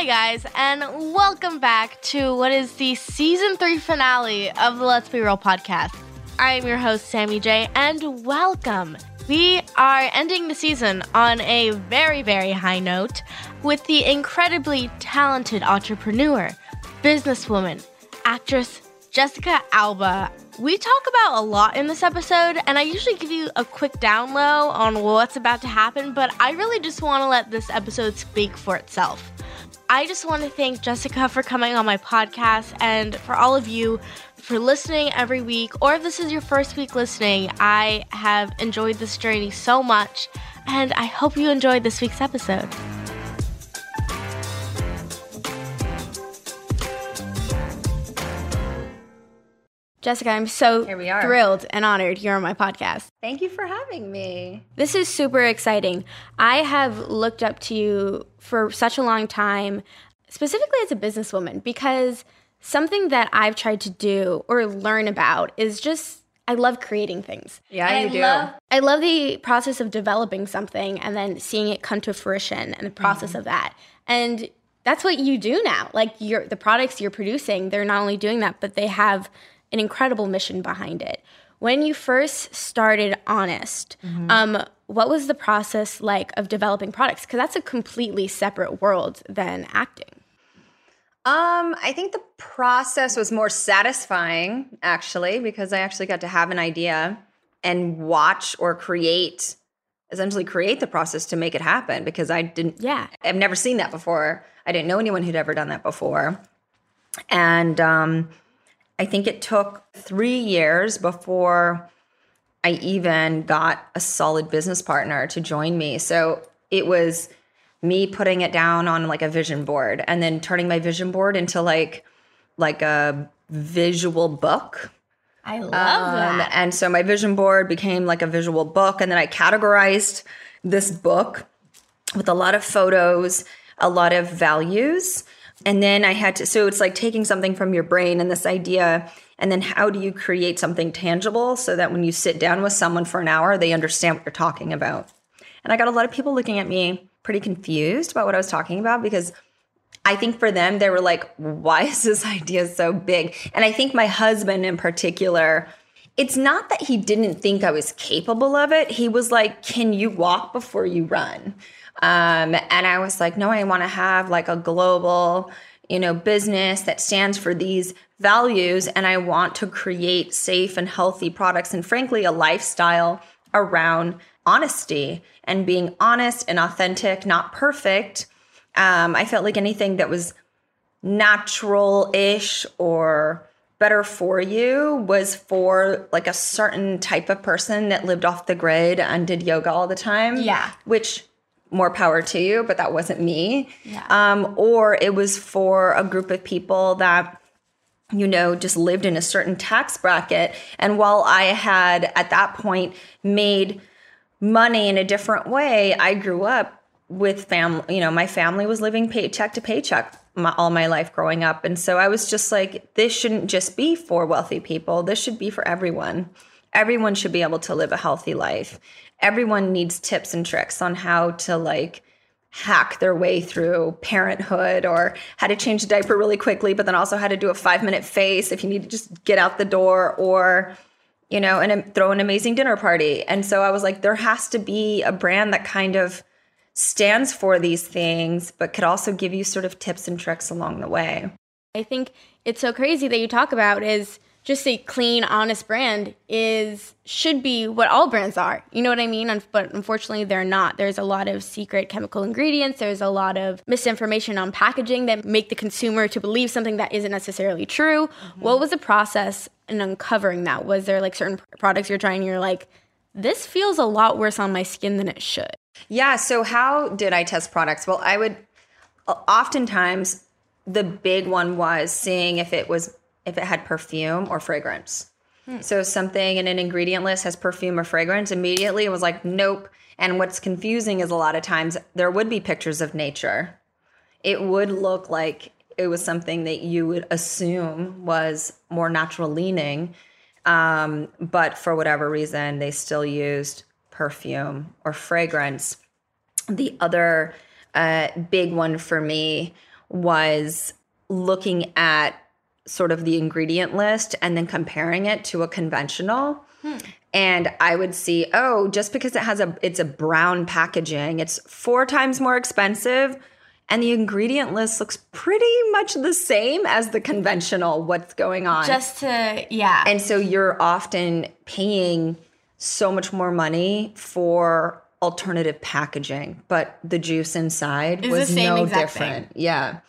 Hi, guys, and welcome back to what is the season three finale of the Let's Be Real podcast. I am your host, Sammy J, and welcome. We are ending the season on a very, very high note with the incredibly talented entrepreneur, businesswoman, actress Jessica Alba. We talk about a lot in this episode, and I usually give you a quick down low on what's about to happen, but I really just want to let this episode speak for itself. I just want to thank Jessica for coming on my podcast and for all of you for listening every week. Or if this is your first week listening, I have enjoyed this journey so much, and I hope you enjoyed this week's episode. Jessica, I'm so thrilled and honored you're on my podcast. Thank you for having me. This is super exciting. I have looked up to you for such a long time, specifically as a businesswoman, because something that I've tried to do or learn about is just I love creating things. Yeah, and you I do. Love, I love the process of developing something and then seeing it come to fruition and the process mm-hmm. of that. And that's what you do now. Like your the products you're producing, they're not only doing that, but they have an incredible mission behind it. When you first started Honest, mm-hmm. um, what was the process like of developing products? Because that's a completely separate world than acting. Um, I think the process was more satisfying actually because I actually got to have an idea and watch or create essentially create the process to make it happen because I didn't yeah. I've never seen that before. I didn't know anyone who'd ever done that before. And um I think it took three years before I even got a solid business partner to join me. So it was me putting it down on like a vision board and then turning my vision board into like like a visual book. I love um, that. And so my vision board became like a visual book and then I categorized this book with a lot of photos, a lot of values And then I had to, so it's like taking something from your brain and this idea, and then how do you create something tangible so that when you sit down with someone for an hour, they understand what you're talking about. And I got a lot of people looking at me pretty confused about what I was talking about because I think for them, they were like, why is this idea so big? And I think my husband in particular, it's not that he didn't think I was capable of it. He was like, can you walk before you run? Um, and I was like, no, I want to have like a global, you know, business that stands for these values. And I want to create safe and healthy products and frankly, a lifestyle around honesty and being honest and authentic, not perfect. Um, I felt like anything that was natural ish or better for you was for like a certain type of person that lived off the grid and did yoga all the time. Yeah. Which more power to you, but that wasn't me. Yeah. Um, or it was for a group of people that, you know, just lived in a certain tax bracket. And while I had at that point made money in a different way, I grew up with family, you know, my family was living paycheck to paycheck my, all my life growing up. And so I was just like, this shouldn't just be for wealthy people, this should be for everyone. Everyone should be able to live a healthy life everyone needs tips and tricks on how to like hack their way through parenthood or how to change a diaper really quickly, but then also how to do a five minute face if you need to just get out the door or, you know, and um, throw an amazing dinner party. And so I was like, there has to be a brand that kind of stands for these things, but could also give you sort of tips and tricks along the way. I think it's so crazy that you talk about is just a clean, honest brand is should be what all brands are. You know what I mean? But unfortunately, they're not. There's a lot of secret chemical ingredients. There's a lot of misinformation on packaging that make the consumer to believe something that isn't necessarily true. Mm-hmm. What was the process in uncovering that? Was there like certain products you're trying? You're like, this feels a lot worse on my skin than it should. Yeah. So how did I test products? Well, I would oftentimes the big one was seeing if it was if it had perfume or fragrance. Hmm. So something in an ingredient list has perfume or fragrance, immediately it was like, nope. And what's confusing is a lot of times there would be pictures of nature. It would look like it was something that you would assume was more natural leaning. Um, but for whatever reason, they still used perfume or fragrance. The other uh, big one for me was looking at sort of the ingredient list and then comparing it to a conventional. Hmm. And I would see, oh, just because it has a it's a brown packaging, it's four times more expensive and the ingredient list looks pretty much the same as the conventional what's going on. Just to yeah. And so you're often paying so much more money for alternative packaging, but the juice inside was no different. Thing. Yeah.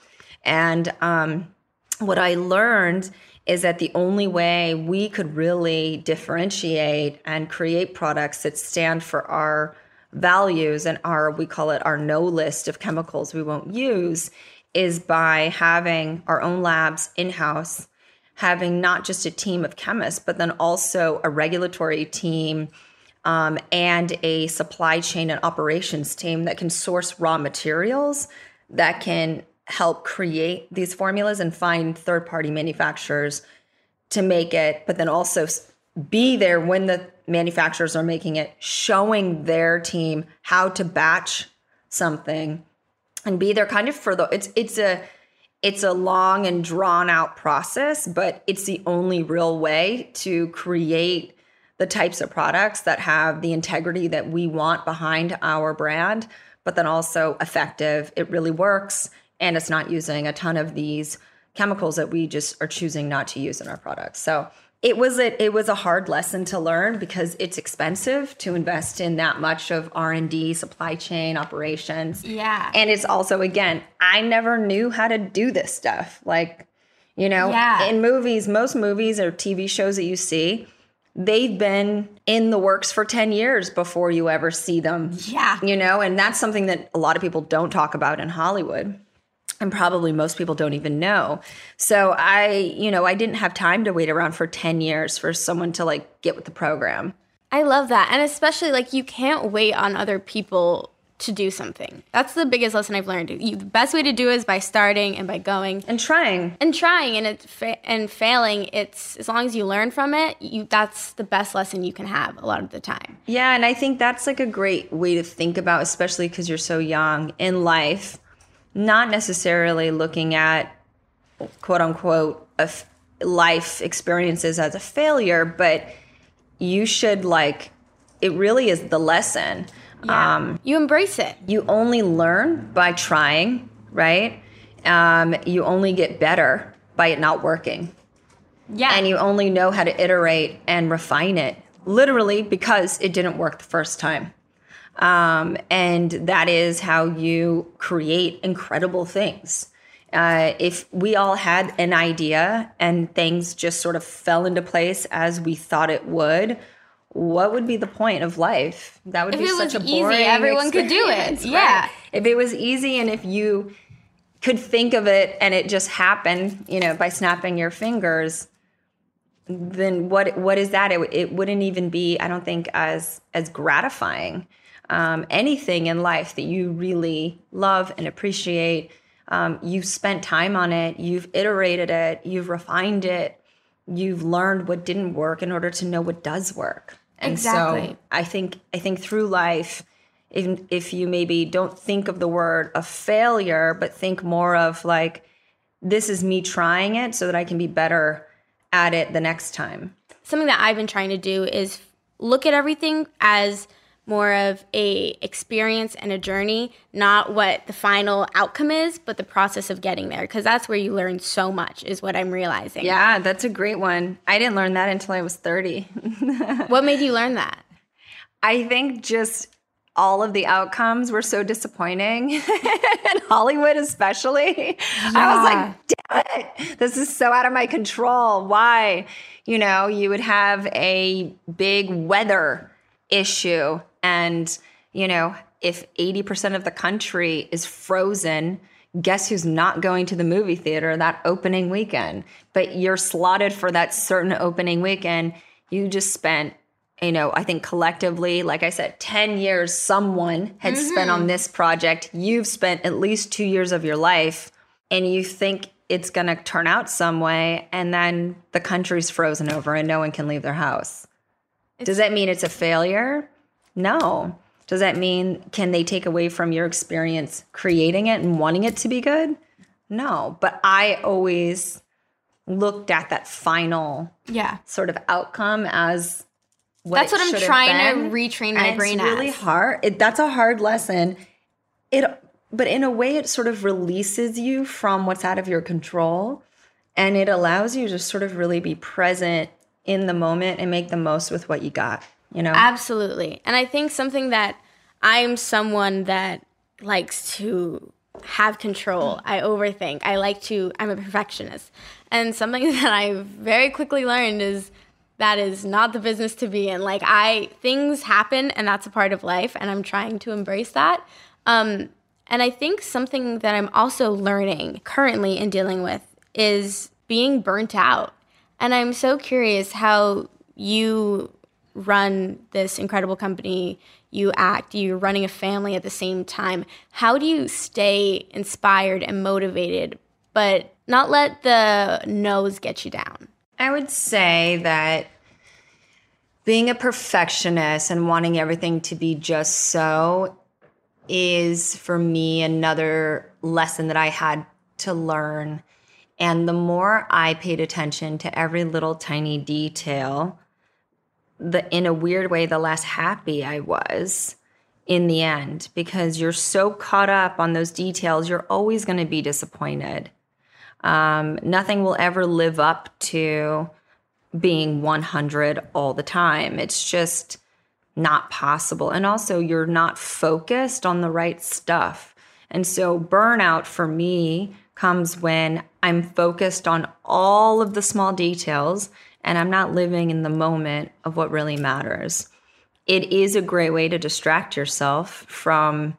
And um what I learned is that the only way we could really differentiate and create products that stand for our values and our we call it our no list of chemicals we won't use is by having our own labs in-house having not just a team of chemists but then also a regulatory team um, and a supply chain and operations team that can source raw materials that can help create these formulas and find third party manufacturers to make it, but then also be there when the manufacturers are making it, showing their team how to batch something and be there kind of for the it's it's a it's a long and drawn out process, but it's the only real way to create the types of products that have the integrity that we want behind our brand, but then also effective. It really works and it's not using a ton of these chemicals that we just are choosing not to use in our products. So it was a it was a hard lesson to learn because it's expensive to invest in that much of R&D, supply chain, operations. Yeah. And it's also again, I never knew how to do this stuff. Like, you know, yeah. in movies, most movies or TV shows that you see, they've been in the works for 10 years before you ever see them. Yeah. You know, and that's something that a lot of people don't talk about in Hollywood and probably most people don't even know. So I, you know, I didn't have time to wait around for 10 years for someone to like get with the program. I love that. And especially like you can't wait on other people to do something. That's the biggest lesson I've learned. You, the best way to do it is by starting and by going and trying and trying and it fa- and failing. It's as long as you learn from it, you that's the best lesson you can have a lot of the time. Yeah, and I think that's like a great way to think about, especially because you're so young in life, not necessarily looking at quote unquote a f- life experiences as a failure, but you should like it really is the lesson. Yeah. Um, you embrace it. You only learn by trying, right? Um, you only get better by it not working. Yeah. And you only know how to iterate and refine it, literally because it didn't work the first time. Um, and that is how you create incredible things. Uh, if we all had an idea and things just sort of fell into place as we thought it would, what would be the point of life? That would if be such a boring easy, everyone could do it. right? Yeah. If it was easy and if you could think of it and it just happened, you know, by snapping your fingers, then what what is that? It, it wouldn't even be, I don't think, as as gratifying. Um, anything in life that you really love and appreciate, um, you've spent time on it, you've iterated it, you've refined it, you've learned what didn't work in order to know what does work. And exactly. so I think I think through life, if if you maybe don't think of the word a failure, but think more of like, this is me trying it so that I can be better at it the next time. Something that I've been trying to do is look at everything as more of a experience and a journey not what the final outcome is but the process of getting there because that's where you learn so much is what i'm realizing. Yeah that's a great one. I didn't learn that until i was 30 what made you learn that? I think just all of the outcomes were so disappointing. In hollywood especially. Yeah. i was like damn it. This is so out of my control. Why? You know you would have a big weather issue and, you know, if 80% of the country is frozen, guess who's not going to the movie theater that opening weekend? But you're slotted for that certain opening weekend. You just spent, you know, I think collectively, like I said, 10 years someone had mm-hmm. spent on this project. You've spent at least two years of your life, and you think it's going to turn out some way, and then the country's frozen over and no one can leave their house. It's- Does that mean it's a failure? No. Does that mean can they take away from your experience creating it and wanting it to be good? No. But I always looked at that final yeah sort of outcome as what that's what I'm trying to retrain my and brain it's really as. hard. It, that's a hard lesson. It but in a way it sort of releases you from what's out of your control and it allows you to sort of really be present in the moment and make the most with what you got you know? Absolutely. And i think something that i'm someone that likes to have control i overthink. I like to i'm a perfectionist. And something that i very quickly learned is that is not the business to be in. Like i things happen and that's a part of life and i'm trying to embrace that. Um, and i think something that i'm also learning currently and dealing with is being burnt out. And i'm so curious how you run this incredible company, you act, you're running a family at the same time. How do you stay inspired and motivated, but not let the no's get you down? I would say that being a perfectionist and wanting everything to be just so is for me another lesson that I had to learn. And the more I paid attention to every little tiny detail, the in a weird way the less happy I was in the end because you're so caught up on those details you're always going to be disappointed. Um, nothing will ever live up to being 100 all the time. It's just not possible. And also you're not focused on the right stuff. And so burnout for me comes when i'm focused on all of the small details and I'm not living in the moment of what really matters. It is a great way to distract yourself from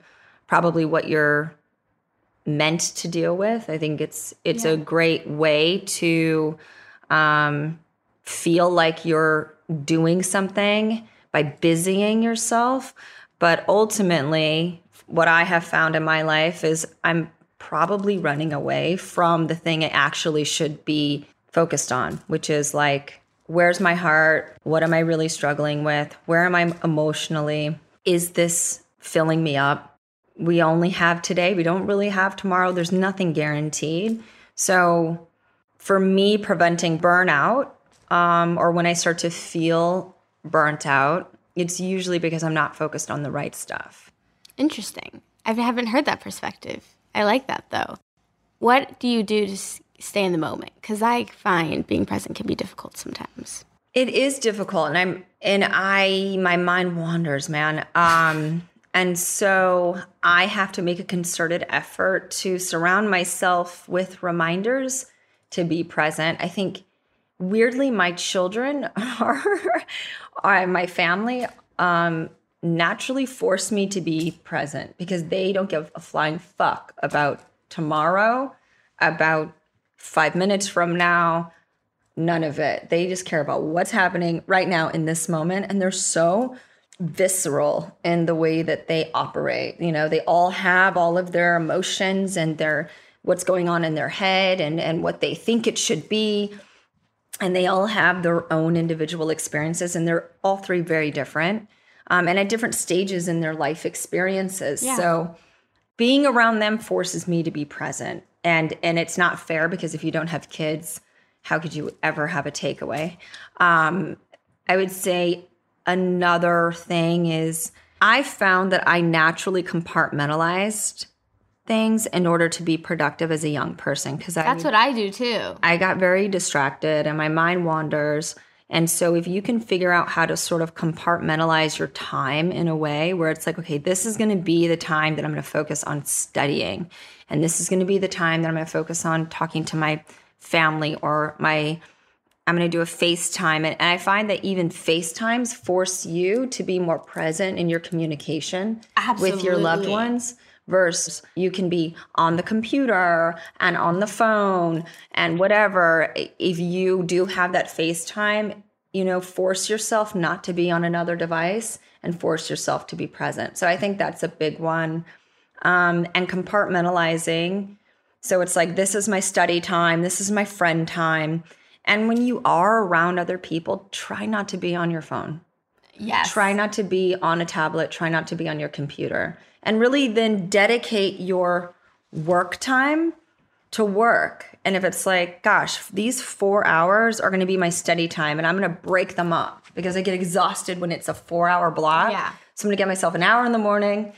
probably what you're meant to deal with. I think it's it's yeah. a great way to um, feel like you're doing something by busying yourself. But ultimately, what I have found in my life is I'm probably running away from the thing I actually should be focused on, which is like, where's my heart? What am I really struggling with? Where am I emotionally? Is this filling me up? We only have today. We don't really have tomorrow. There's nothing guaranteed. So, for me, preventing burnout, um, or when I start to feel burnt out, it's usually because I'm not focused on the right stuff. Interesting. I haven't heard that perspective. I like that though. What do you do to stay in the moment? Because I find being present can be difficult sometimes. It is difficult, and I'm and I my mind wanders, man. Um, and so I have to make a concerted effort to surround myself with reminders to be present. I think weirdly, my children are, are my family um, naturally force me to be present because they don't give a flying fuck about tomorrow, about five minutes from now, none of it. They just care about what's happening right now in this moment. And they're so visceral in the way that they operate. You know, they all have all of their emotions and their what's going on in their head and, and what they think it should be. And they all have their own individual experiences, and they're all three very different um, and at different stages in their life experiences. Yeah. So being around them forces me to be present. And and it's not fair because if you don't have kids, how could you ever have a takeaway? Um, I would say another thing is I found that I naturally compartmentalized things in order to be productive as a young person because that's what I do too. I got very distracted and my mind wanders. And so, if you can figure out how to sort of compartmentalize your time in a way where it's like, okay, this is going to be the time that I'm going to focus on studying, and this is going to be the time that I'm going to focus on talking to my family or my I'm going to do a FaceTime. And I find that even FaceTimes force you to be more present in your communication Absolutely. with your loved ones versus you can be on the computer and on the phone and whatever. If you do have that FaceTime, you know, force yourself not to be on another device and force yourself to be present. So I think that's a big one. Um, and compartmentalizing. So it's like, this is my study time, this is my friend time. And when you are around other people, try not to be on your phone. Yes. Try not to be on a tablet, try not to be on your computer and really then dedicate your work time to work. And if it's like, gosh, these four hours are going to be my study time and I'm going to break them up because I get exhausted when it's a four hour block. Yeah. So I'm going to get myself an hour in the morning,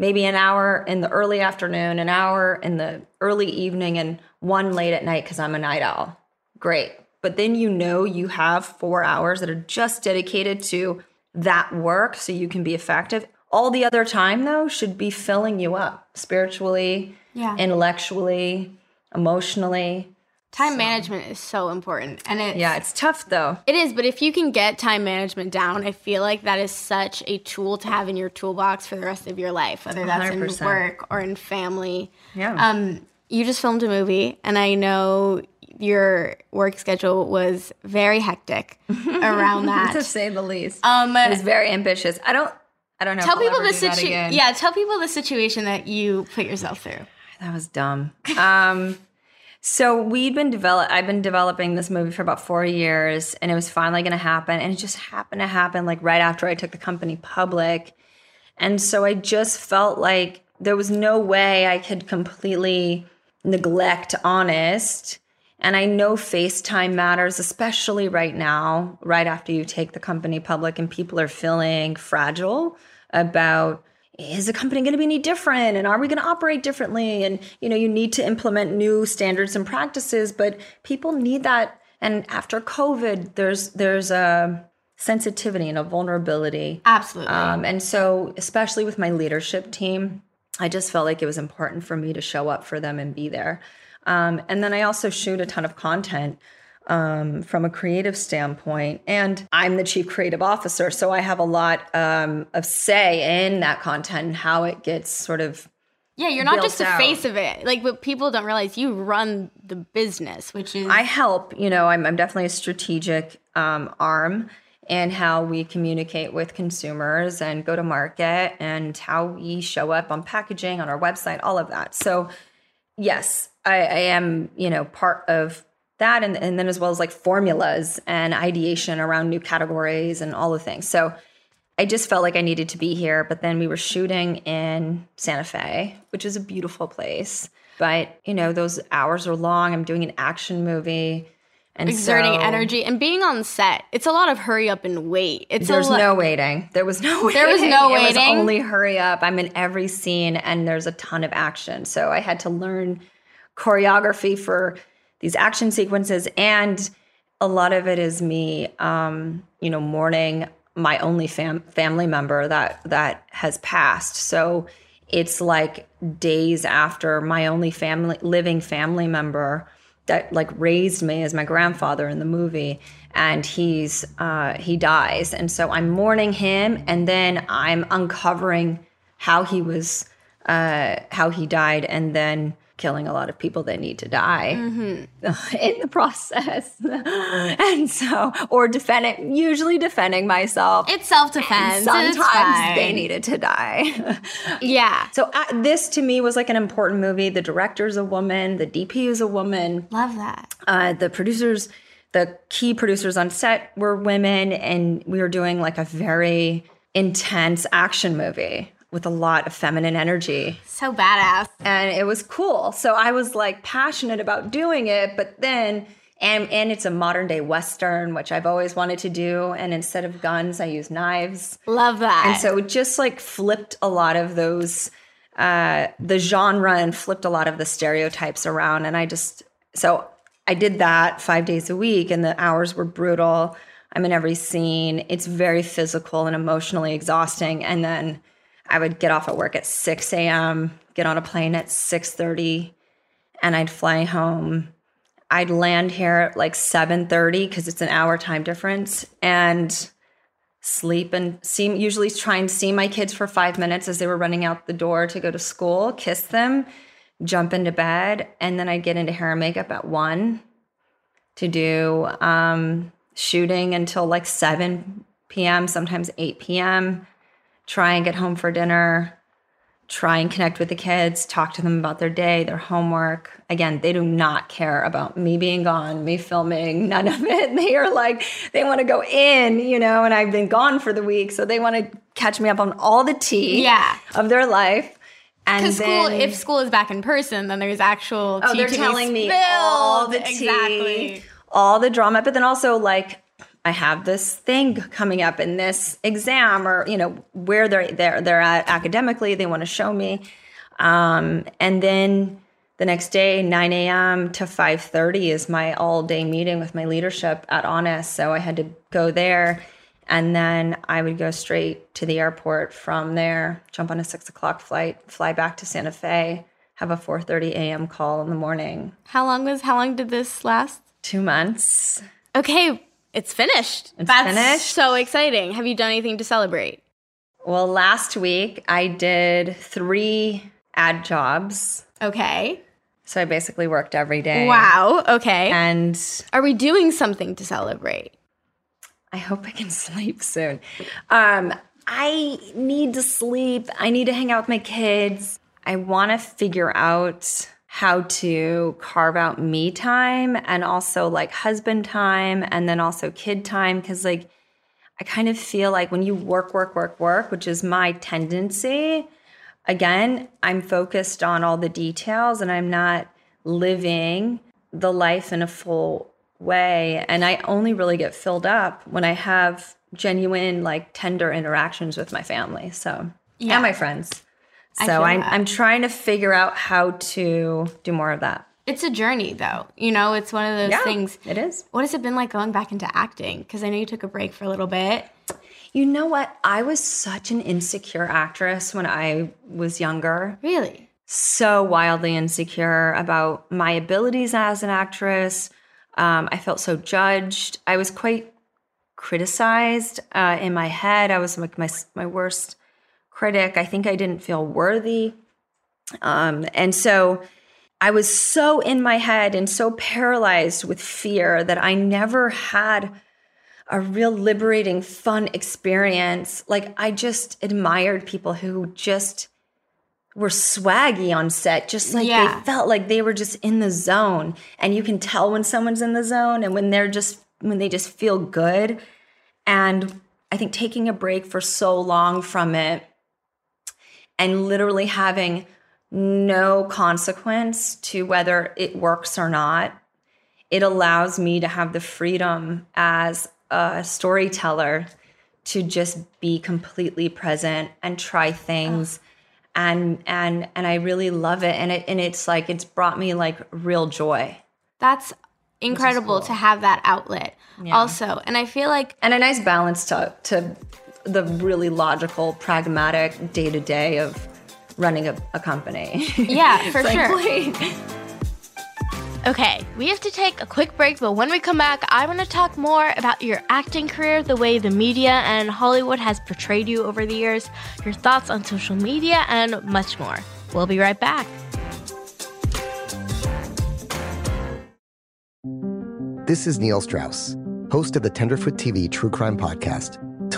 maybe an hour in the early afternoon, an hour in the early evening, and one late at night because I'm a night owl. Great. But then you know you have four hours that are just dedicated to that work so you can be effective all the other time, though, should be filling you up spiritually, yeah. intellectually, emotionally. Time so. management is so important. And it Yeah, it's tough though. It is, but if you can get time management down, I feel like that is such a tool to have in your toolbox for the rest of your life, whether that's 100%. in work or in family. Yeah. Um, you just filmed a movie and I know your work schedule was very hectic around that. to say the least. Um, it was very ambitious. I don't I don't know. Tell people the situation. Yeah, tell people the situation that you put yourself through. That was dumb. um, so we'd been develop. I've been developing this movie for about four years, and it was finally going to happen, and it just happened to happen like right after I took the company public, and so I just felt like there was no way I could completely neglect honest. And I know FaceTime matters, especially right now, right after you take the company public and people are feeling fragile about is the company going to be any different? And are we going to operate differently? And you know you need to implement new standards and practices but people need that. And after covid there's there's a sensitivity and a vulnerability. Absolutely. Um, and so especially with my leadership team i just felt like it was important for me to show up for them and be there. Um, and then i also shoot a ton of content um, from a creative standpoint. And I'm the chief creative officer, so I have a lot um, of say in that content and how it gets sort of. Yeah, you're not just the out. face of it. Like, what people don't realize you run the business, which is. I help. You know, I'm, I'm definitely a strategic um, arm in how we communicate with consumers and go to market and how we show up on packaging on our website all of that so yes i, I am you know part of that and, and then as well as like formulas and ideation around new categories and all the things so i just felt like i needed to be here but then we were shooting in santa fe which is a beautiful place but you know those hours are long i'm doing an action movie and exerting so- energy and being on set. It's a lot of hurry up and wait. It's there's a lo- no waiting. There was no waiting. There was no waiting It was only hurry up. I'm in every scene and there's a ton of action. So I had to learn choreography for these action sequences and a lot of it is me um, you know, mourning my only fam- family member that that has passed. So it's like days after my only family living family member that like raised me as my grandfather in the movie and he's uh, he dies and so i'm mourning him and then i'm uncovering how he was uh, how he died and then killing a lot of people that need to die in the process and so or defending usually defending myself It's self defense. sometimes they needed to die Yeah. so uh, this to me was like an important movie. The director's a woman, the DP is a woman, Love that. uh, the producers, the key producers on set were women, and we were doing like a very intense action movie with a lot of feminine energy. So badass. And it was cool. So I was like passionate about doing it, but then and and it's a modern day western, which I've always wanted to do. And instead of guns, I use knives. Love that. And so it just like flipped a lot of those, uh, the genre and flipped a lot of the stereotypes around. And I just, so I did that five days a week and the hours were brutal. I'm in every scene. It's very physical and emotionally exhausting. And then I would get off at work at 6 a.m., get on a plane at 6.30 and I'd fly home. I'd land here at like 7:30 because it's an hour time difference and sleep and see usually try and see my kids for 5 minutes as they were running out the door to go to school, kiss them, jump into bed and then I'd get into hair and makeup at 1 to do um shooting until like 7 p.m., sometimes 8 p.m. Try and get home for dinner try and connect with the kids, talk to them about their day, their homework. Again, they do not care about me being gone, me filming, none of it. They are like, they want to go in, you know, and I've been gone for the week. So they want to catch me up on all the tea Yeah. of their life. And Because school, if school is back in person, then there's actual. Oh, tea they're telling me all the tea, Exactly. all the drama, but then also like I have this thing coming up in this exam, or you know where they're they're they're at academically. They want to show me, um, and then the next day, 9 a.m. to 5:30 is my all day meeting with my leadership at Honest. So I had to go there. And then I would go straight to the airport from there, jump on a six o'clock flight, fly back to Santa Fe, have a 4:30 a.m. call in the morning. How long was? How long did this last? Two months. Okay, it's finished. It's That's finished. so exciting. Have you done anything to celebrate? Well, last week I did three ad jobs. Okay. So I basically worked every day. Wow. Okay. And Are we doing something to celebrate? I hope I can sleep soon. Um, I need to sleep. I need to hang out with my kids. I want to figure out how to carve out me time and also like husband time and then also kid time because like I kind of feel like when you work, work, work, work, which is my tendency, again, I'm focused on all the details and I'm not living the life in a full way. And I only really get filled up when I have genuine, like tender interactions with my family. So, Yeah. and my friends. So I'm. I'm trying to figure out how to do more of that. It's a journey, though. You know, it's one of those Yeah, things. It is. What has it been like going back into acting? Because I know you took a break for a little bit. You know what? I was such an insecure actress when I was younger. Really? so wildly insecure about my abilities as an actress. Um, I felt so judged. I was quite criticized uh, in my head. I was like my my worst critic. I think I didn't feel worthy, um, and so I was so in my head and so paralyzed with fear that I never had a real liberating, fun experience. Like I just admired people who just were swaggy on set, just like Yeah. they felt like they were just in the zone. And you can tell when someone's in the zone and when they're just when they just feel good. And I think taking a break for so long from it and literally having no consequence to whether it works or not, it allows me to have the freedom as a storyteller to just be completely present and try things. And and and I really love it. And it and it's like it's brought me like real joy. That's incredible to have that outlet also. And I feel like and a nice balance to to the really logical, pragmatic day to day of running a, a company. Yeah, for Frankly. sure. Okay, we have to take a quick break, but when we come back, I want to talk more about your acting career, the way the media and Hollywood has portrayed you over the years, your thoughts on social media, and much more. We'll be right back. This is Neil Strauss, host of the Tenderfoot TV true crime podcast,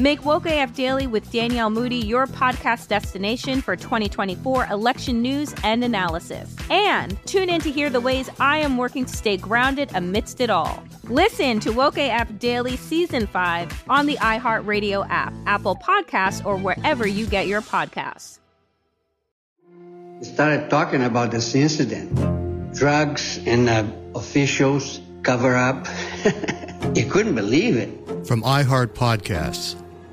Make Woke AF Daily with Danielle Moody your podcast destination for 2024 election news and analysis. And tune in to hear the ways I am working to stay grounded amidst it all. Listen to Woke AF Daily Season 5 on the iHeartRadio app, Apple Podcasts, or wherever you get your podcasts. started talking about this incident. Drugs and uh, officials cover up. you couldn't believe it. From iHeart Podcasts.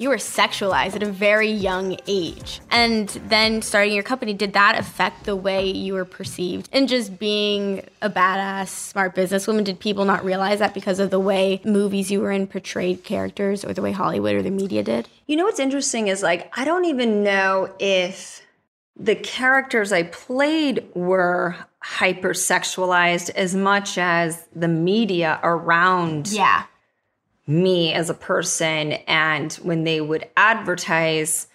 you were sexualized at a very young age. And then starting your company, did that affect the way you were perceived? And just being a badass, smart businesswoman, did people not realize that because of the way movies you were in portrayed characters or the way Hollywood or the media did? You know what's interesting is like, I don't even know if the characters I played were hypersexualized as much as the media around yeah me as a person. And when they would advertise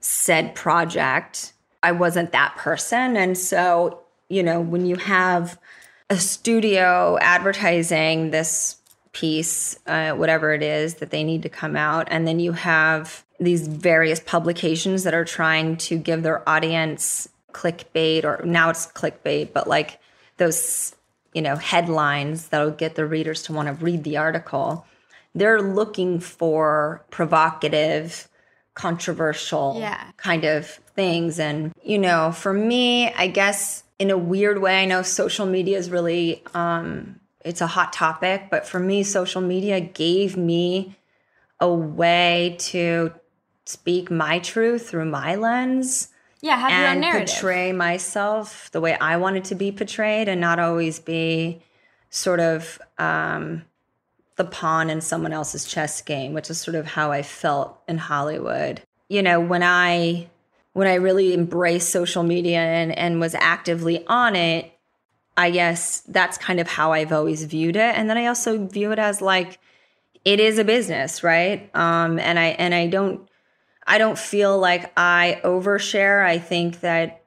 said project, I wasn't that person. And so, you know, when you have a studio advertising this piece, uh, whatever it is that they need to come out, and then you have these various publications that are trying to give their audience clickbait, or now it's clickbait, but like those, you know, headlines that'll get the readers to want to read the article they're looking for provocative, controversial yeah. kind of things. And, you know, for me, I guess in a weird way, I know social media is really, um, it's a hot topic, but for me, social media gave me a way to speak my truth through my lens. Yeah, have your own and narrative. portray myself the way I wanted to be portrayed and not always be sort of um, the pawn in someone else's chess game, which is sort of how I felt in Hollywood. You know, when I when I really embraced social media and, and was actively on it, I guess that's kind of how I've always viewed it. And then I also view it as like it is a business, right? Um, and I and I don't I don't feel like I overshare. I think that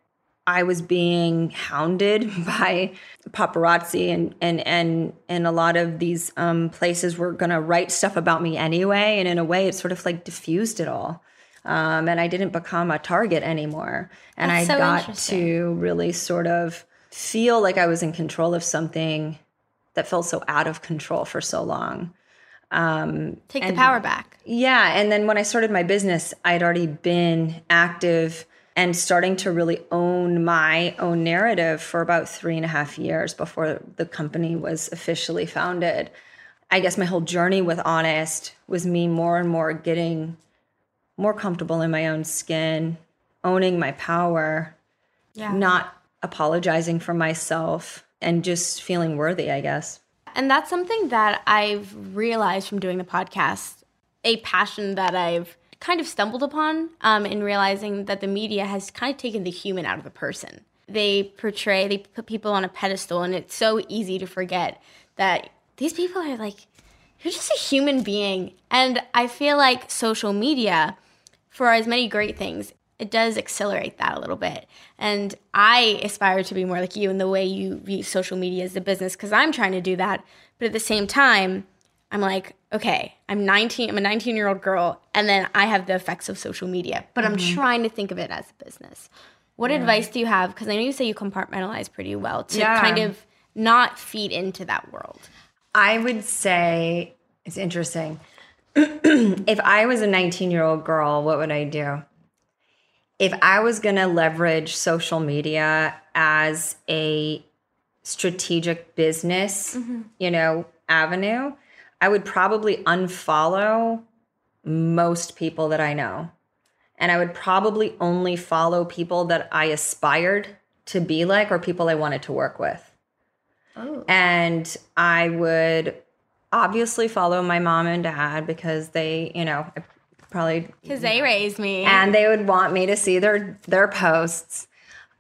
I was being hounded by paparazzi and and and and a lot of these um, places were going to write stuff about me anyway, and in a way, it sort of like diffused it all. Um, and I didn't become a target anymore, and That's I so got to really sort of feel like I was in control of something that felt so out of control for so long. Um, Take the power back. yeah. And then when I started my business, I'd already been active and starting to really own my own narrative for about three and a half years before the company was officially founded. I guess my whole journey with Honest was me more and more getting more comfortable in my own skin, owning my power, Yeah. not apologizing for myself, and just feeling worthy, I guess. And that's something that I've realized from doing the podcast, a passion that I've kind of stumbled upon um, in realizing that the media has kind of taken the human out of the person. They portray, they put people on a pedestal, and it's so easy to forget that these people are like, you're just a human being. And I feel like social media, for as many great things, it does accelerate that a little bit. And I aspire to be more like you in the way you view social media as a business because I'm trying to do that. But at the same time, I'm like, okay, I'm 19, I'm a 19 year old girl, and then I have the effects of social media, but I'm Mhm. trying to think of it as a business. What Yeah. advice do you have? Because I know you say you compartmentalize pretty well to Yeah. kind of not feed into that world. I would say it's interesting. if I was a 19 year old girl, what would I do? If I was going to leverage social media as a strategic business, you know, avenue, I would probably unfollow most people that I know. And I would probably only follow people that I aspired to be like or people I wanted to work with. Oh. And I would obviously follow my mom and dad because they, you know, I probably Because they raised me. and they would want me to see their their posts.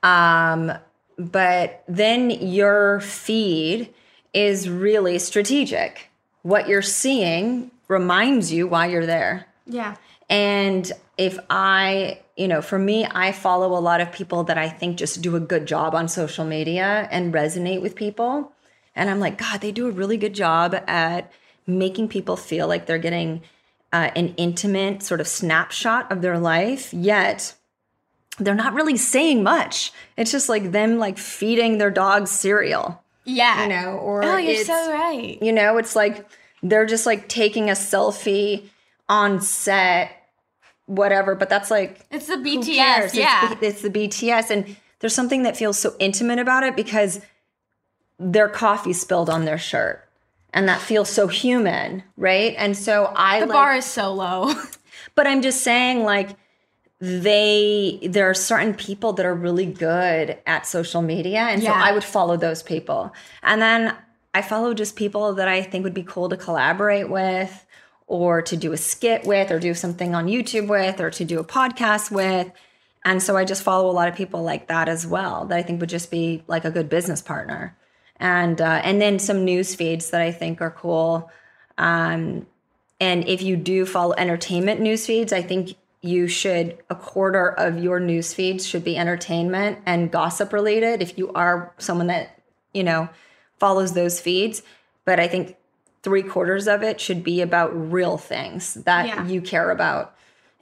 Um, but then your feed is really strategic. What you're seeing reminds you why you're there. yeah. And if I, you know, for me, I follow a lot of people that I think just do a good job on social media and resonate with people. And I'm like, God, they do a really good job at making people feel like they're getting uh, an intimate sort of snapshot of their life, yet they're not really saying much. It's just like them like feeding their dog cereal. Yeah. You know, or Oh, you're it's- so right. you know, it's like they're just like taking a selfie on set, whatever. But that's like It's the BTS? It's yeah. the- It's, the BTS, and there's something that feels so intimate about it because their coffee spilled on their shirt, and that feels so human, right? And so I The like- bar is so low. but I'm just saying, like, they there are certain people that are really good at social media, and so Yeah. I would follow those people. And then I follow just people that I think would be cool to collaborate with, or to do a skit with, or do something on YouTube with, or to do a podcast with. And so I just follow a lot of people like that as well that I think would just be like a good business partner. And uh, and then some news feeds that I think are cool. Um, and if you do follow entertainment news feeds, I think you should a quarter of your news feeds should be entertainment and gossip related. If you are someone that you know follows those feeds, but I think three quarters of it should be about real things that Yeah. you care about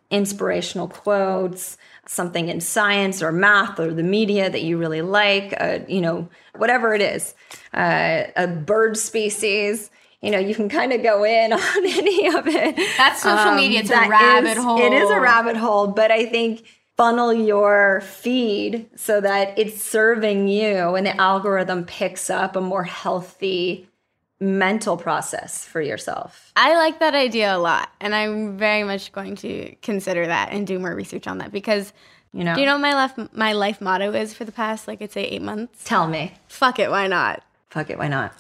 inspirational quotes, something in science or math or the media that you really like, uh, you know, whatever it is, uh, a bird species. You know, you can kind of go in on any of it. That's social um, media. It's a rabbit is- hole. It is a rabbit hole, but I think funnel your feed so that it's serving you and the algorithm picks up a more healthy mental process for yourself. I like that idea a lot, and I'm very much going to consider that and do more research on that because You know, do you know what my life my life motto is for the past like I'd say eight months? Tell me. Fuck it, why not? Fuck it, why not?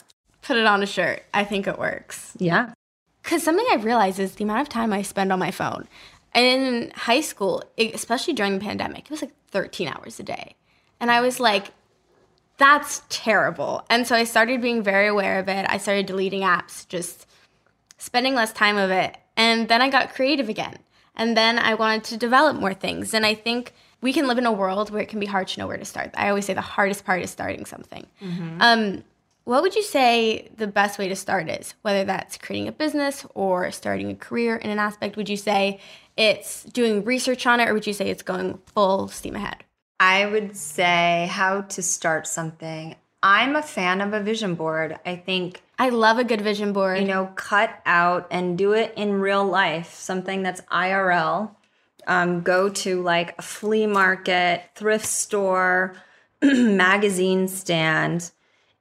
Put it on a shirt. I think it works. Yeah. Because something I've realized is the amount of time I spend on my phone. In high school, especially during the pandemic, it was like 13 hours a day. And I was like, that's terrible. And so I started being very aware of it. I started deleting apps, just spending less time of it. And then I got creative again. And then I wanted to develop more things. And I think we can live in a world where it can be hard to know where to start. I always say the hardest part is starting something. Um, what would you say the best way to start is? Whether that's creating a business or starting a career in an aspect, would you say it's doing research on it or would you say it's going full steam ahead? I would say how to start something. I'm a fan of a vision board. I think I love a good vision board. You know, cut out and do it in real life, something that's IRL. Um, go to like a flea market, thrift store, magazine stand,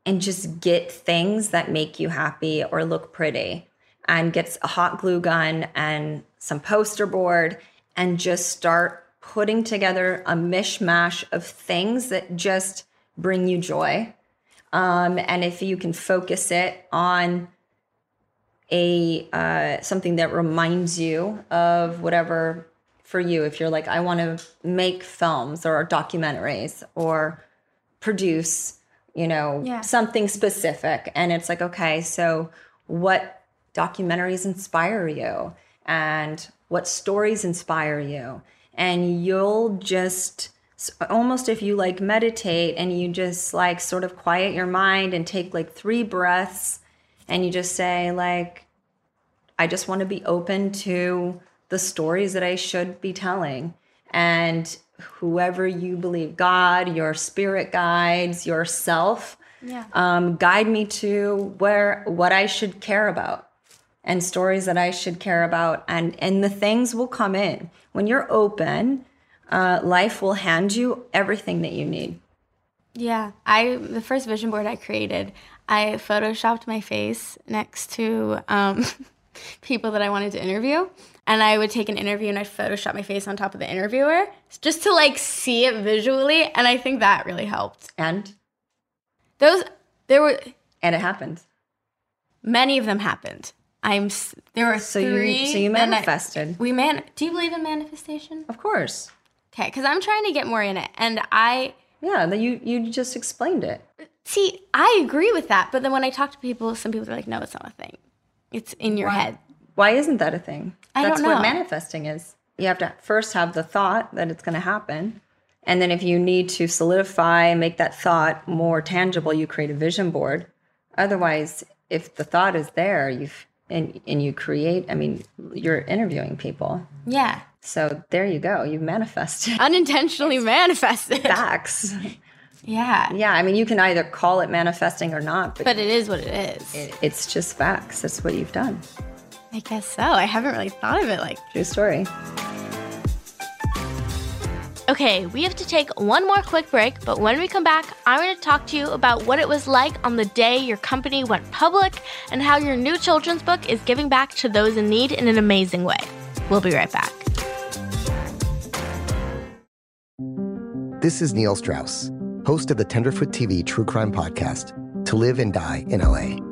and just get things that make you happy or look pretty. And get a hot glue gun and some poster board and just start putting together a mishmash of things that just bring you joy. Um, and if you can focus it on a uh, something that reminds you of whatever for you, if you're like, I want to make films or documentaries or produce, you know, Yeah. something specific, and it's like, okay, so what documentaries inspire you, and what stories inspire you, and you'll just almost if you like meditate and you just like sort of quiet your mind and take like three breaths and you just say like I just want to be open to the stories that I should be telling. And whoever you believe, God, your spirit guides, yourself, Yeah. um, guide me to where what I should care about and stories that I should care about, and and the things will come in when you're open. Uh, life will hand you everything that you need. Yeah, I the first vision board I created, I photoshopped my face next to um, people that I wanted to interview, and I would take an interview and I'd photoshop my face on top of the interviewer just to like see it visually, and I think that really helped. And those there were and it happened. Many of them happened. I'm there were So you- three. so you that I- manifested. we man. Do you believe in manifestation? Of course. Okay, because I'm trying to get more in it, and I Yeah, that you you just explained it. see. I agree with that, but then when I talk to people, some people are like, "No, it's not a thing. It's in your head." Why isn't that a thing? I That's don't what manifesting is. You have to first have the thought that it's going to happen. And then if you need to solidify, and make that thought more tangible, you create a vision board. Otherwise, if the thought is there, you've and and you create, I mean, you're interviewing people. Yeah, So there you go. You've manifested unintentionally manifested facts. Yeah, Yeah, I mean, you can either call it manifesting or not, but, but it is what it is. it, it's just facts. That's what you've done. I guess so. I haven't really thought of it like. True story. Okay, we have to take one more quick break, but when we come back, I'm going to talk to you about what it was like on the day your company went public and how your new children's book is giving back to those in need in an amazing way. We'll be right back. This is Neil Strauss, host of the Tenderfoot TV True Crime Podcast, To Live and Die in LA.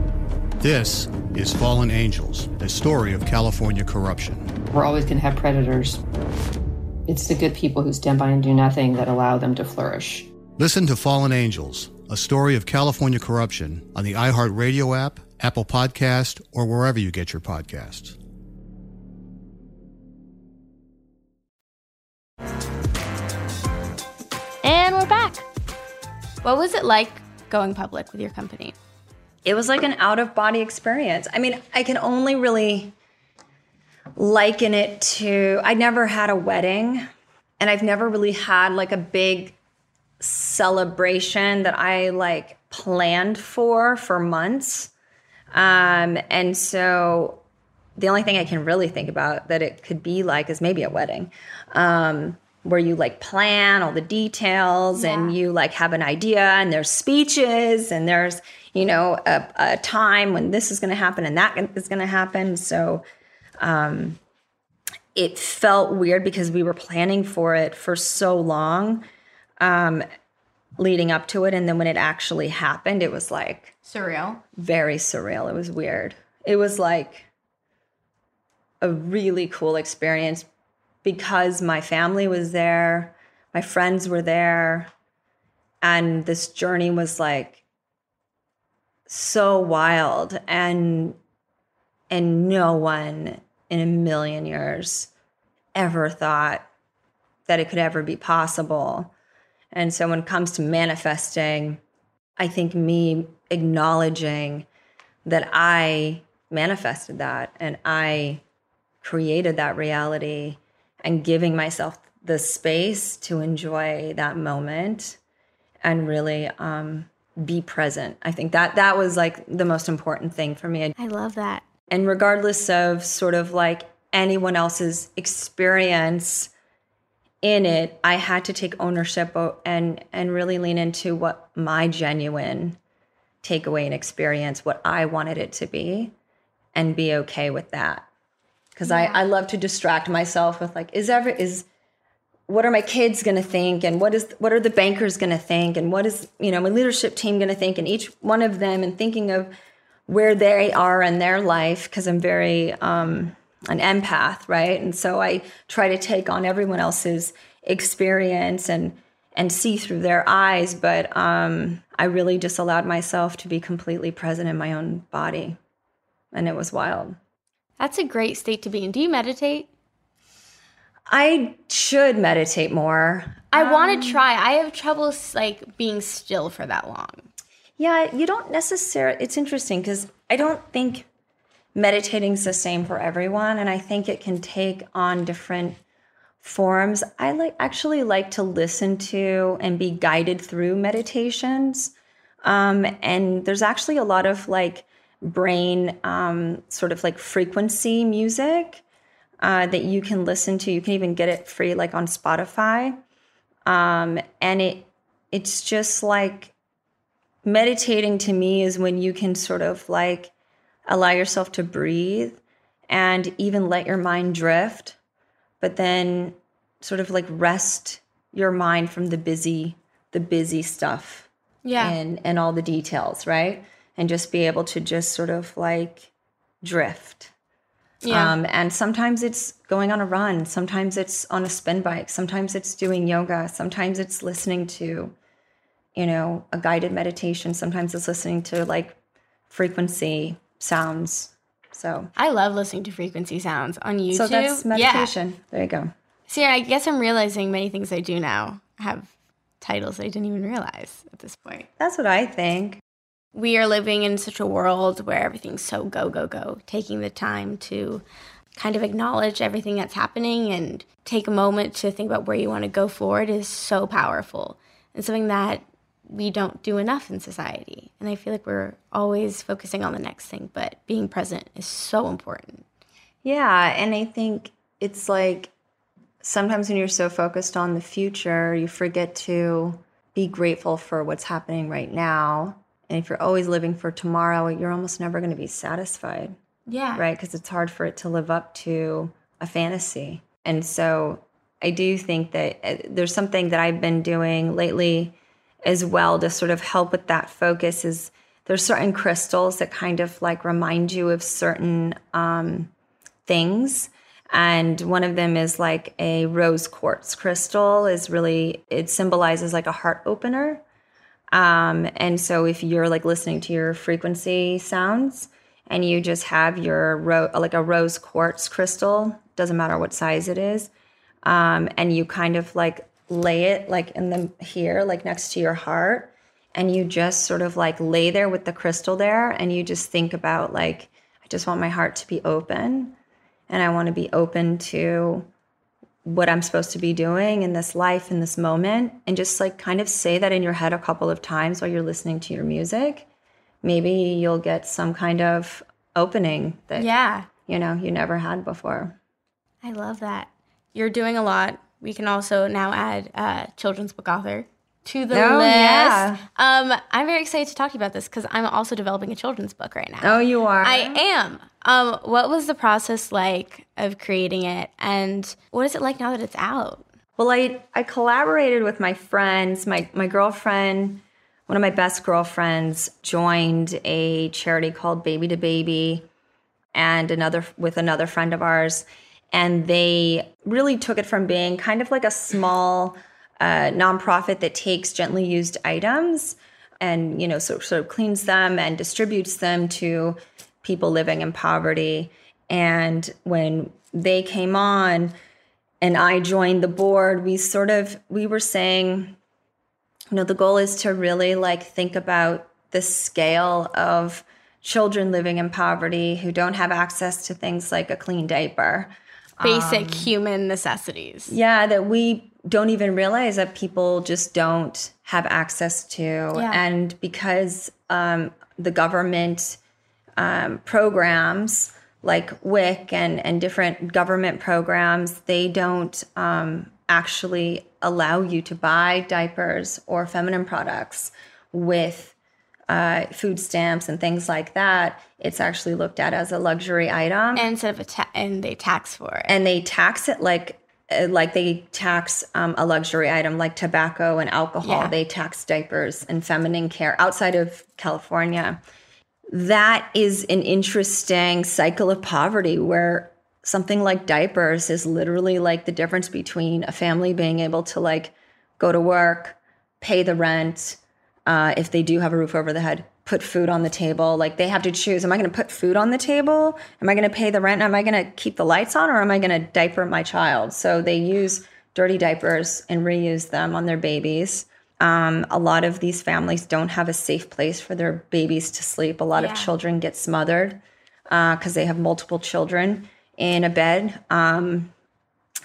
This is Fallen Angels, a story of California corruption. We're always going to have predators. It's the good people who stand by and do nothing that allow them to flourish. Listen to Fallen Angels, a story of California corruption on the iHeartRadio app, Apple Podcast, or wherever you get your podcasts. And we're back. What was it like going public with your company? It was like an out of body experience. I mean, I can only really liken it to I never had a wedding and I've never really had like a big celebration that I like planned for for months. Um, and so the only thing I can really think about that it could be like is maybe a wedding. Um, where you like plan all the details yeah. and you like have an idea and there's speeches and there's you know a, a time when this is going to happen and that is going to happen so um, it felt weird because we were planning for it for so long um, leading up to it. And then when it actually happened, it was like surreal. Very surreal. It was weird. It was like a really cool experience because my family was there, my friends were there, and this journey was like so wild and and no one in a million years ever thought that it could ever be possible. And so when it comes to manifesting, I think me acknowledging that I manifested that and I created that reality and giving myself the space to enjoy that moment and really um, be present. I think that that was like the most important thing for me. I love that. And regardless of sort of like anyone else's experience in it, I had to take ownership and and really lean into what my genuine takeaway and experience, what I wanted it to be, and be okay with that. Because yeah. I, I love to distract myself with like, is ever is what are my kids going to think and what is what are the bankers going to think and what is you know my leadership team going to think and each one of them and thinking of where they are in their life because i'm very um, an empath, right? And so I try to take on everyone else's experience and and see through their eyes, but um, I really just allowed myself to be completely present in my own body, and it was wild. That's a great state to be in. Do you meditate? I should meditate more. I um, want to try. I have trouble like being still for that long. Yeah, you don't necessarily. It's interesting because I don't think meditating's the same for everyone, and I think it can take on different forms. I like actually like to listen to and be guided through meditations, um, and there's actually a lot of like brain um, sort of like frequency music uh, that you can listen to. You can even get it free, like on Spotify, um, and it it's just like meditating to me is when you can sort of like allow yourself to breathe and even let your mind drift, but then sort of like rest your mind from the busy the busy stuff Yeah. and and all the details right and just be able to just sort of like drift Yeah. um, and sometimes it's going on a run sometimes it's on a spin bike sometimes it's doing yoga sometimes it's listening to you know a guided meditation sometimes it's listening to like frequency sounds so I love listening to frequency sounds on YouTube. so that's Yeah. meditation there you go See, I guess I'm realizing many things I do now have titles I didn't even realize at this point. that's what i think We are living in such a world where everything's so go, go, go. Taking the time to kind of acknowledge everything that's happening and take a moment to think about where you want to go forward is so powerful and something that we don't do enough in society. And I feel like we're always focusing on the next thing, but being present is so important. Yeah, and I think it's like sometimes when you're so focused on the future, you forget to be grateful for what's happening right now. And if you're always living for tomorrow, you're almost never going to be satisfied. Yeah. Right? Because it's hard for it to live up to a fantasy. And so I do think that uh, there's something that I've been doing lately as well to sort of help with that focus is there's certain crystals that kind of like remind you of certain um, things and one of them is like a rose quartz crystal is really it symbolizes like a heart opener um, and so if you're like listening to your frequency sounds and you just have your ro- like a rose quartz crystal doesn't matter what size it is um, and you kind of like lay it like in the here like next to your heart and you just sort of like lay there with the crystal there and you just think about like i just want my heart to be open and i want to be open to what i'm supposed to be doing in this life in this moment and just like kind of say that in your head a couple of times while you're listening to your music maybe you'll get some kind of opening that Yeah. you know you never had before I love that. You're doing a lot. We can also now add uh, children's book author to the Oh, list. yeah. Um, I'm very excited to talk to you about this because I'm also developing a children's book right now. oh you are I am. Um, what was the process like of creating it, and what is it like now that it's out? Well, I I collaborated with my friends. My my girlfriend, one of my best girlfriends, joined a charity called Baby to Baby, and another with another friend of ours, and they really took it from being kind of like a small uh, nonprofit that takes gently used items and you know sort, sort of cleans them and distributes them to people living in poverty. And when they came on, and I joined the board, we sort of we were saying, you know, the goal is to really like think about the scale of children living in poverty who don't have access to things like a clean diaper. Basic Um, human necessities. yeah, that we don't even realize that people just don't have access to. Yeah. And because um, the government um, programs like WIC and, and different government programs, they don't um, actually allow you to buy diapers or feminine products with uh, food stamps and things like that. It's actually looked at as a luxury item. And instead of a ta- and they tax for it. and they tax it like like they tax um, a luxury item like tobacco and alcohol Yeah. they tax diapers and feminine care outside of california that is an interesting cycle of poverty where something like diapers is literally like the difference between a family being able to like go to work pay the rent uh, if they do have a roof over the head put food on the table like they have to choose am i going to put food on the table am i going to pay the rent am i going to keep the lights on or am i going to diaper my child so they use dirty diapers and reuse them on their babies Um, a lot of these families don't have a safe place for their babies to sleep. A lot Yeah. of children get smothered because they have multiple children in a bed. Um,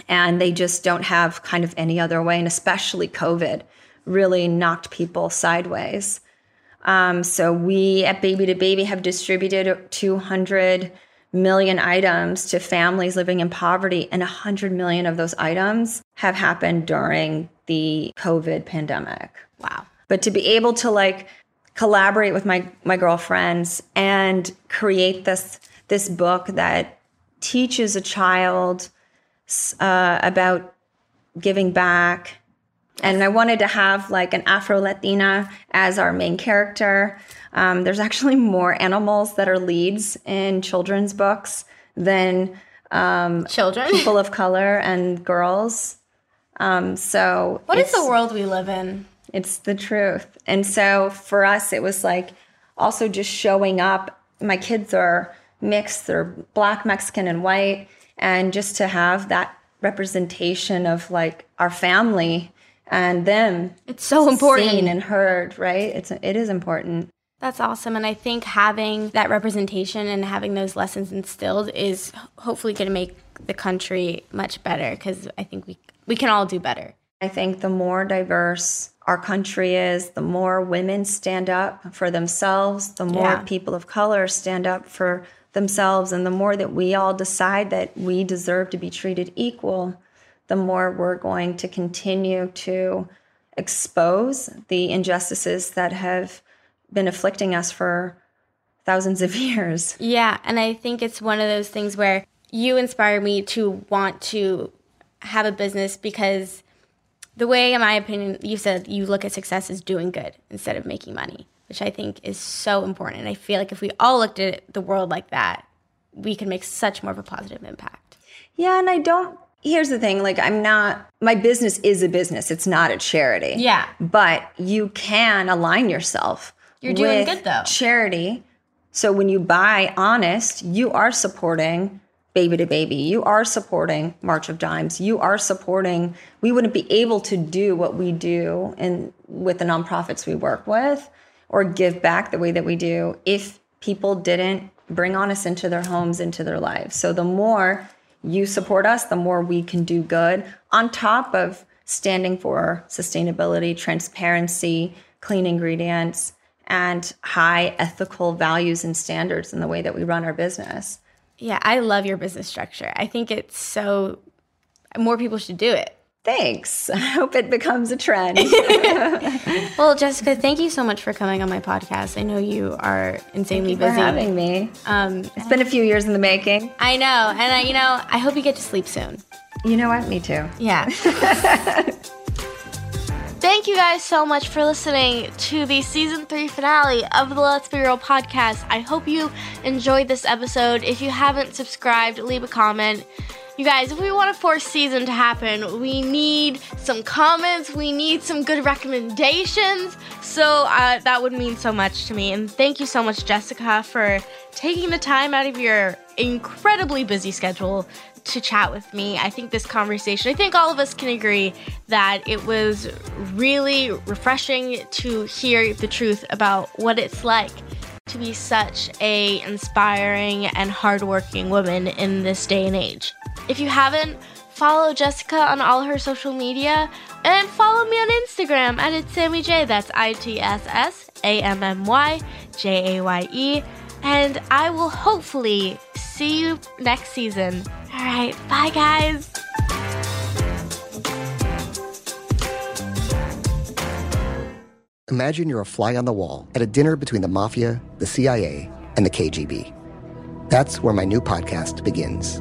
and they just don't have kind of any other way. And especially COVID really knocked people sideways. Um, so we at Baby to Baby have distributed 200 million items to families living in poverty, and 100 million of those items have happened during the COVID pandemic. Wow. But to be able to like collaborate with my my girlfriends and create this this book that teaches a child uh, about giving back. And I wanted to have like an Afro Latina as our main character. Um, there's actually more animals that are leads in children's books than um, children, people of color, and girls. Um, so What is the world we live in? it's the truth. And so for us, it was like also just showing up. My kids are mixed, they're black, Mexican, and white. And just to have that representation of like our family and them. It's so important. Seen and heard, right? It's it is important. That's awesome. And I think having that representation and having those lessons instilled is hopefully going to make the country much better because I think we, we can all do better. I think the more diverse our country is, the more women stand up for themselves, the more Yeah. people of color stand up for themselves, and the more that we all decide that we deserve to be treated equal, the more we're going to continue to expose the injustices that have been afflicting us for thousands of years. Yeah, and I think it's one of those things where you inspire me to want to have a business because the way, in my opinion, you said you look at success as doing good instead of making money, which I think is so important. And I feel like if we all looked at the world like that, we could make such more of a positive impact. Yeah, and I don't. Here's the thing like, I'm not, my business is a business, it's not a charity. Yeah. But you can align yourself. You're doing with good, though. Charity. So when you buy Honest, you are supporting Baby to Baby. You are supporting March of Dimes. You are supporting, we wouldn't be able to do what we do and with the nonprofits we work with or give back the way that we do if people didn't bring Honest into their homes, into their lives. So the more you support us, the more we can do good on top of standing for sustainability, transparency, clean ingredients, and high ethical values and standards in the way that we run our business. Yeah, I love your business structure. I think it's so, more people should do it. Thanks. I hope it becomes a trend. Well, Jessica, thank you so much for coming on my podcast. I know you are insanely Thank you for busy. having me. Um, it's been a few years in the making. I know, and I, you know, I hope you get to sleep soon. You know what? Me too. Yeah. Thank you guys so much for listening to the season three finale of the Let's Be Real podcast. I hope you enjoyed this episode. If you haven't subscribed, leave a comment. You guys, if we want a fourth season to happen, we need some comments, we need some good recommendations. So uh, that would mean so much to me. And thank you so much, Jessica, for taking the time out of your incredibly busy schedule to chat with me. I think this conversation, I think all of us can agree that it was really refreshing to hear the truth about what it's like to be such a inspiring and hardworking woman in this day and age. If you haven't, follow Jessica on all her social media and follow me on Instagram at it's Sammy Jaye. That's I T S S A M M Y J A Y E. And I will hopefully see you next season. All right, bye guys. Imagine you're a fly on the wall at a dinner between the mafia, the CIA, and the KGB. That's where my new podcast begins.